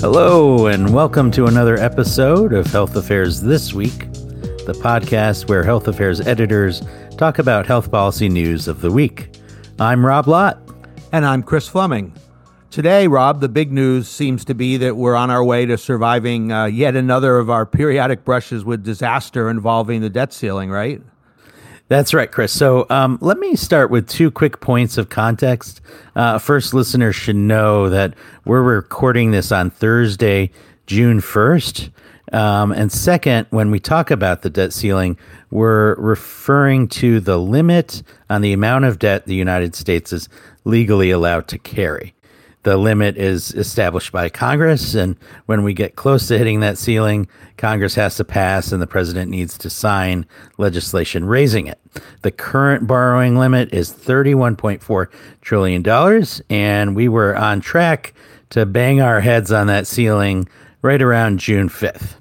Hello, and welcome to another episode of Health Affairs This Week, the podcast where health affairs editors talk about health policy news of the week. I'm Rob Lott. And I'm Chris Fleming. Today, Rob, the big news seems to be that we're on our way to surviving uh, yet another of our periodic brushes with disaster involving the debt ceiling, right? That's right, Chris. So um, let me start with two quick points of context. Uh, first, listeners should know that we're recording this on Thursday, June 1st. Um, and second, when we talk about the debt ceiling, we're referring to the limit on the amount of debt the United States is legally allowed to carry the limit is established by Congress. And when we get close to hitting that ceiling, Congress has to pass and the president needs to sign legislation raising it. The current borrowing limit is $31.4 trillion. And we were on track to bang our heads on that ceiling right around June 5th.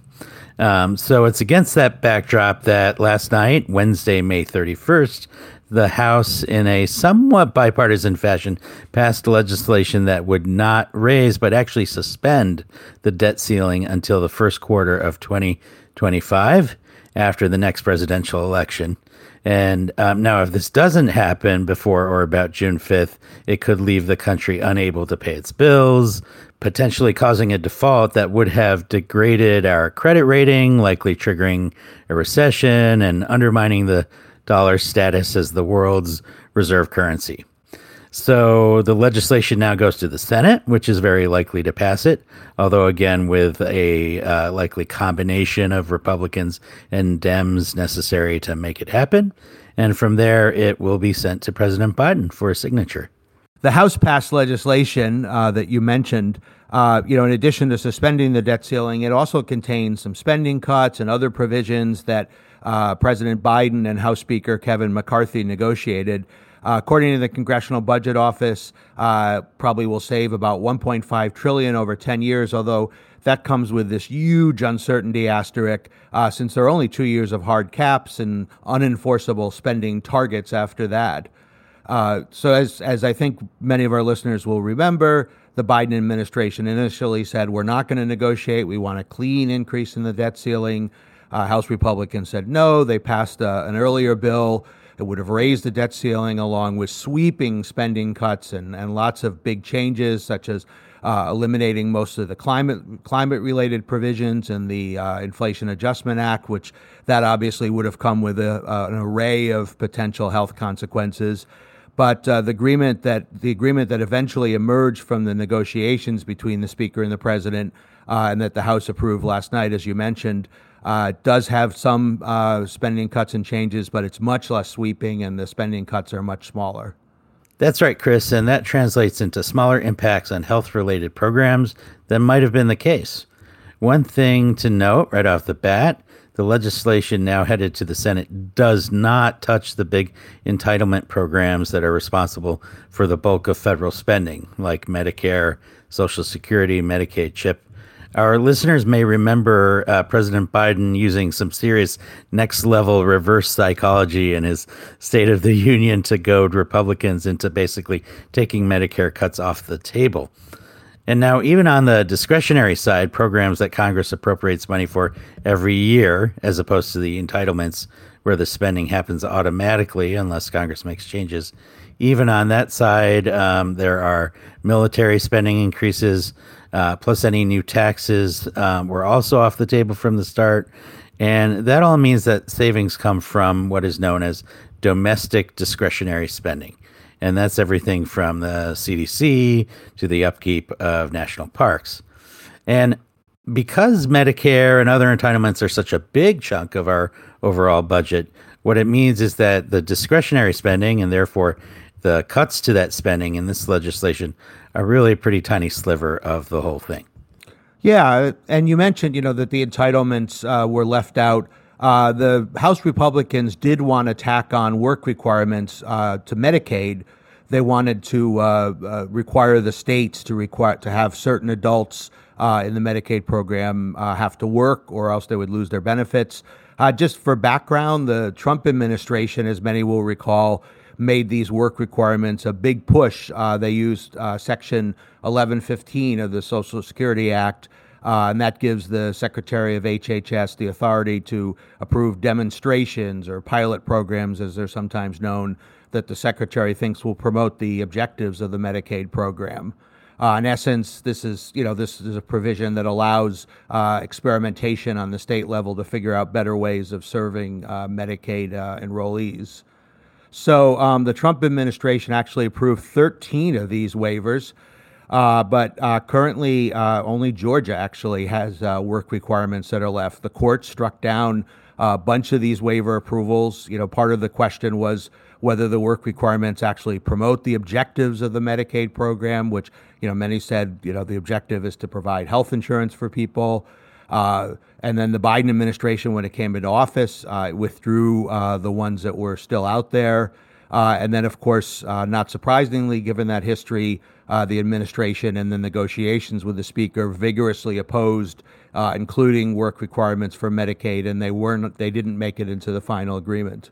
Um, so it's against that backdrop that last night, Wednesday, May 31st, the House, in a somewhat bipartisan fashion, passed legislation that would not raise but actually suspend the debt ceiling until the first quarter of 2025 after the next presidential election. And um, now, if this doesn't happen before or about June 5th, it could leave the country unable to pay its bills, potentially causing a default that would have degraded our credit rating, likely triggering a recession and undermining the dollar status as the world's reserve currency. So the legislation now goes to the Senate, which is very likely to pass it, although again with a uh, likely combination of Republicans and Dems necessary to make it happen. And from there, it will be sent to President Biden for a signature. The House passed legislation uh, that you mentioned. Uh, you know, in addition to suspending the debt ceiling, it also contains some spending cuts and other provisions that uh, President Biden and House Speaker Kevin McCarthy negotiated. Uh, according to the Congressional Budget Office, uh, probably will save about 1.5 trillion over 10 years. Although that comes with this huge uncertainty asterisk, uh, since there are only two years of hard caps and unenforceable spending targets after that. Uh, so, as as I think many of our listeners will remember, the Biden administration initially said we're not going to negotiate. We want a clean increase in the debt ceiling. Uh, House Republicans said no. They passed uh, an earlier bill that would have raised the debt ceiling along with sweeping spending cuts and, and lots of big changes, such as uh, eliminating most of the climate climate related provisions in the uh, Inflation Adjustment Act, which that obviously would have come with a, uh, an array of potential health consequences. But uh, the agreement that the agreement that eventually emerged from the negotiations between the Speaker and the President, uh, and that the House approved last night, as you mentioned, uh, does have some uh, spending cuts and changes, but it's much less sweeping, and the spending cuts are much smaller. That's right, Chris, and that translates into smaller impacts on health related programs than might have been the case. One thing to note right off the bat the legislation now headed to the Senate does not touch the big entitlement programs that are responsible for the bulk of federal spending, like Medicare, Social Security, Medicaid, CHIP, our listeners may remember uh, President Biden using some serious next level reverse psychology in his State of the Union to goad Republicans into basically taking Medicare cuts off the table. And now, even on the discretionary side, programs that Congress appropriates money for every year, as opposed to the entitlements where the spending happens automatically unless Congress makes changes, even on that side, um, there are military spending increases, uh, plus any new taxes um, were also off the table from the start. And that all means that savings come from what is known as domestic discretionary spending. And that's everything from the CDC to the upkeep of national parks. And because Medicare and other entitlements are such a big chunk of our overall budget, what it means is that the discretionary spending and therefore the cuts to that spending in this legislation are really a pretty tiny sliver of the whole thing. Yeah, and you mentioned, you know, that the entitlements uh, were left out. Uh, the House Republicans did want to tack on work requirements uh, to Medicaid. They wanted to uh, uh, require the states to require to have certain adults uh, in the Medicaid program have to work, or else they would lose their benefits. just for background, the Trump administration, as many will recall, made these work requirements a big push. Uh, they used uh, Section 1115 of the Social Security Act. Uh, and that gives the Secretary of HHS the authority to approve demonstrations or pilot programs, as they're sometimes known, that the Secretary thinks will promote the objectives of the Medicaid program. Uh, in essence, this is you know this is a provision that allows uh, experimentation on the state level to figure out better ways of serving uh, Medicaid uh, enrollees. So um, the Trump administration actually approved 13 of these waivers, uh, but uh, currently only Georgia actually has work requirements that are left. The court struck down a bunch of these waiver approvals. You know, part of the question was whether the work requirements actually promote the objectives of the Medicaid program, which you know many said you know the objective is to provide health insurance for people. Uh, and then the Biden administration, when it came into office, uh, withdrew uh, the ones that were still out there. Uh, and then, of course, uh, not surprisingly, given that history, uh, the administration and the negotiations with the speaker vigorously opposed, including work requirements for Medicaid, and they weren't. They didn't make it into the final agreement.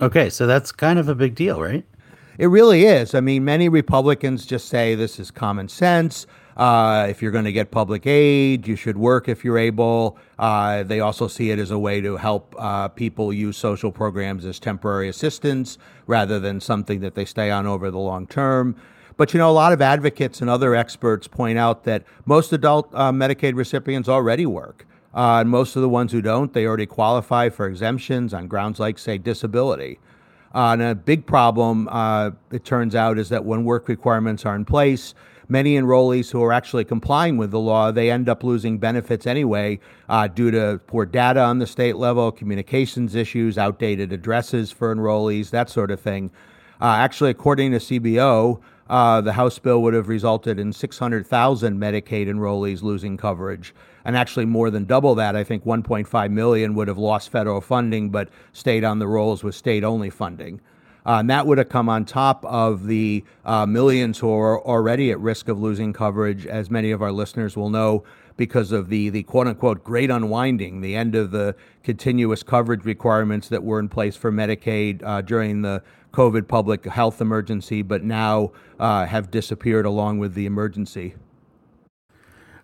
Okay, so that's kind of a big deal, right? It really is. I mean, many Republicans just say this is common sense. Uh, if you're going to get public aid, you should work if you're able. Uh, they also see it as a way to help uh, people use social programs as temporary assistance rather than something that they stay on over the long term. But you know, a lot of advocates and other experts point out that most adult uh, Medicaid recipients already work. Uh, and most of the ones who don't, they already qualify for exemptions on grounds like, say, disability. Uh, and a big problem, uh, it turns out, is that when work requirements are in place, many enrollees who are actually complying with the law, they end up losing benefits anyway uh, due to poor data on the state level, communications issues, outdated addresses for enrollees, that sort of thing. Uh, actually, according to CBO, uh, the House bill would have resulted in 600,000 Medicaid enrollees losing coverage. And actually, more than double that, I think 1.5 million would have lost federal funding but stayed on the rolls with state only funding. Uh, and that would have come on top of the uh, millions who are already at risk of losing coverage, as many of our listeners will know, because of the, the quote unquote great unwinding, the end of the continuous coverage requirements that were in place for Medicaid uh, during the COVID public health emergency, but now uh, have disappeared along with the emergency.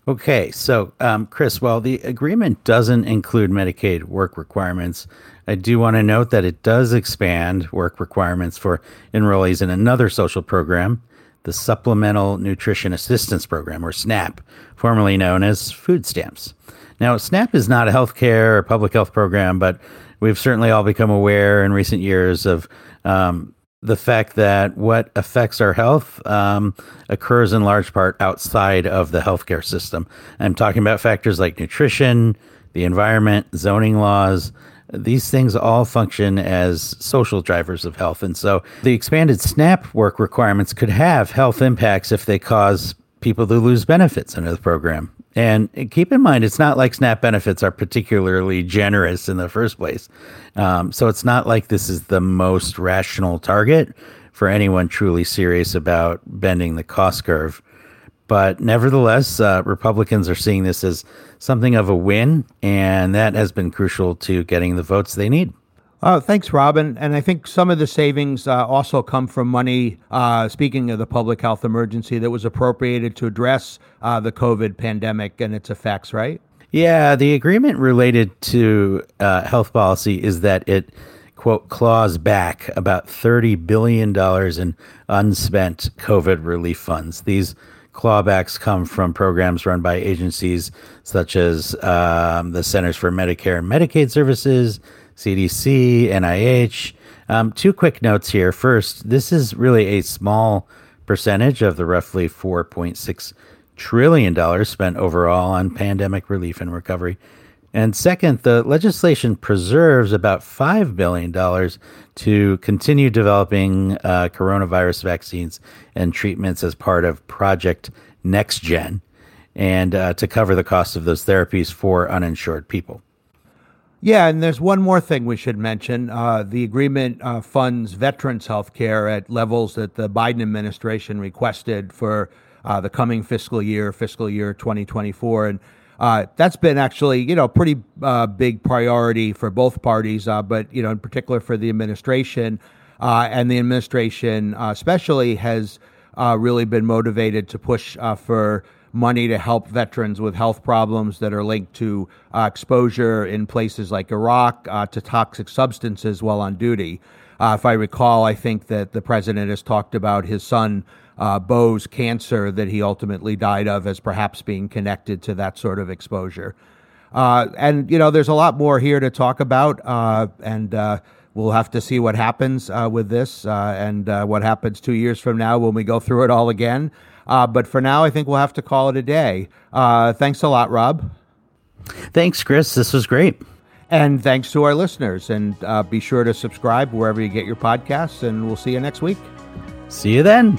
Okay, so um, Chris, while the agreement doesn't include Medicaid work requirements, I do want to note that it does expand work requirements for enrollees in another social program, the Supplemental Nutrition Assistance Program, or SNAP, formerly known as food stamps. Now, SNAP is not a healthcare or public health program, but we've certainly all become aware in recent years of um, the fact that what affects our health um, occurs in large part outside of the healthcare system. I'm talking about factors like nutrition, the environment, zoning laws. These things all function as social drivers of health. And so the expanded SNAP work requirements could have health impacts if they cause people to lose benefits under the program. And keep in mind, it's not like SNAP benefits are particularly generous in the first place. Um, so it's not like this is the most rational target for anyone truly serious about bending the cost curve. But nevertheless, uh, Republicans are seeing this as something of a win, and that has been crucial to getting the votes they need. Uh, thanks, Robin. And I think some of the savings uh, also come from money, uh, speaking of the public health emergency, that was appropriated to address uh, the COVID pandemic and its effects, right? Yeah, the agreement related to uh, health policy is that it, quote, claws back about $30 billion in unspent COVID relief funds. These clawbacks come from programs run by agencies such as um, the Centers for Medicare and Medicaid Services CDC, NIH. Um, two quick notes here. First, this is really a small percentage of the roughly $4.6 trillion spent overall on pandemic relief and recovery. And second, the legislation preserves about $5 billion to continue developing uh, coronavirus vaccines and treatments as part of Project NextGen and uh, to cover the cost of those therapies for uninsured people. Yeah, and there's one more thing we should mention. Uh, the agreement uh, funds veterans health care at levels that the Biden administration requested for uh, the coming fiscal year, fiscal year 2024. And uh, that's been actually, you know, pretty uh, big priority for both parties, uh, but, you know, in particular for the administration. And the administration, especially, has really been motivated to push for money to help veterans with health problems that are linked to uh, exposure in places like Iraq uh, to toxic substances while on duty. Uh, if I recall, I think that the president has talked about his son uh, Beau's cancer that he ultimately died of as perhaps being connected to that sort of exposure. Uh, and, you know, there's a lot more here to talk about. Uh, and we'll have to see what happens with this and what happens two years from now when we go through it all again. Uh, but for now, I think we'll have to call it a day. Uh, thanks a lot, Rob. Thanks, Chris. This was great. And thanks to our listeners. And uh, be sure to subscribe wherever you get your podcasts, and we'll see you next week. See you then.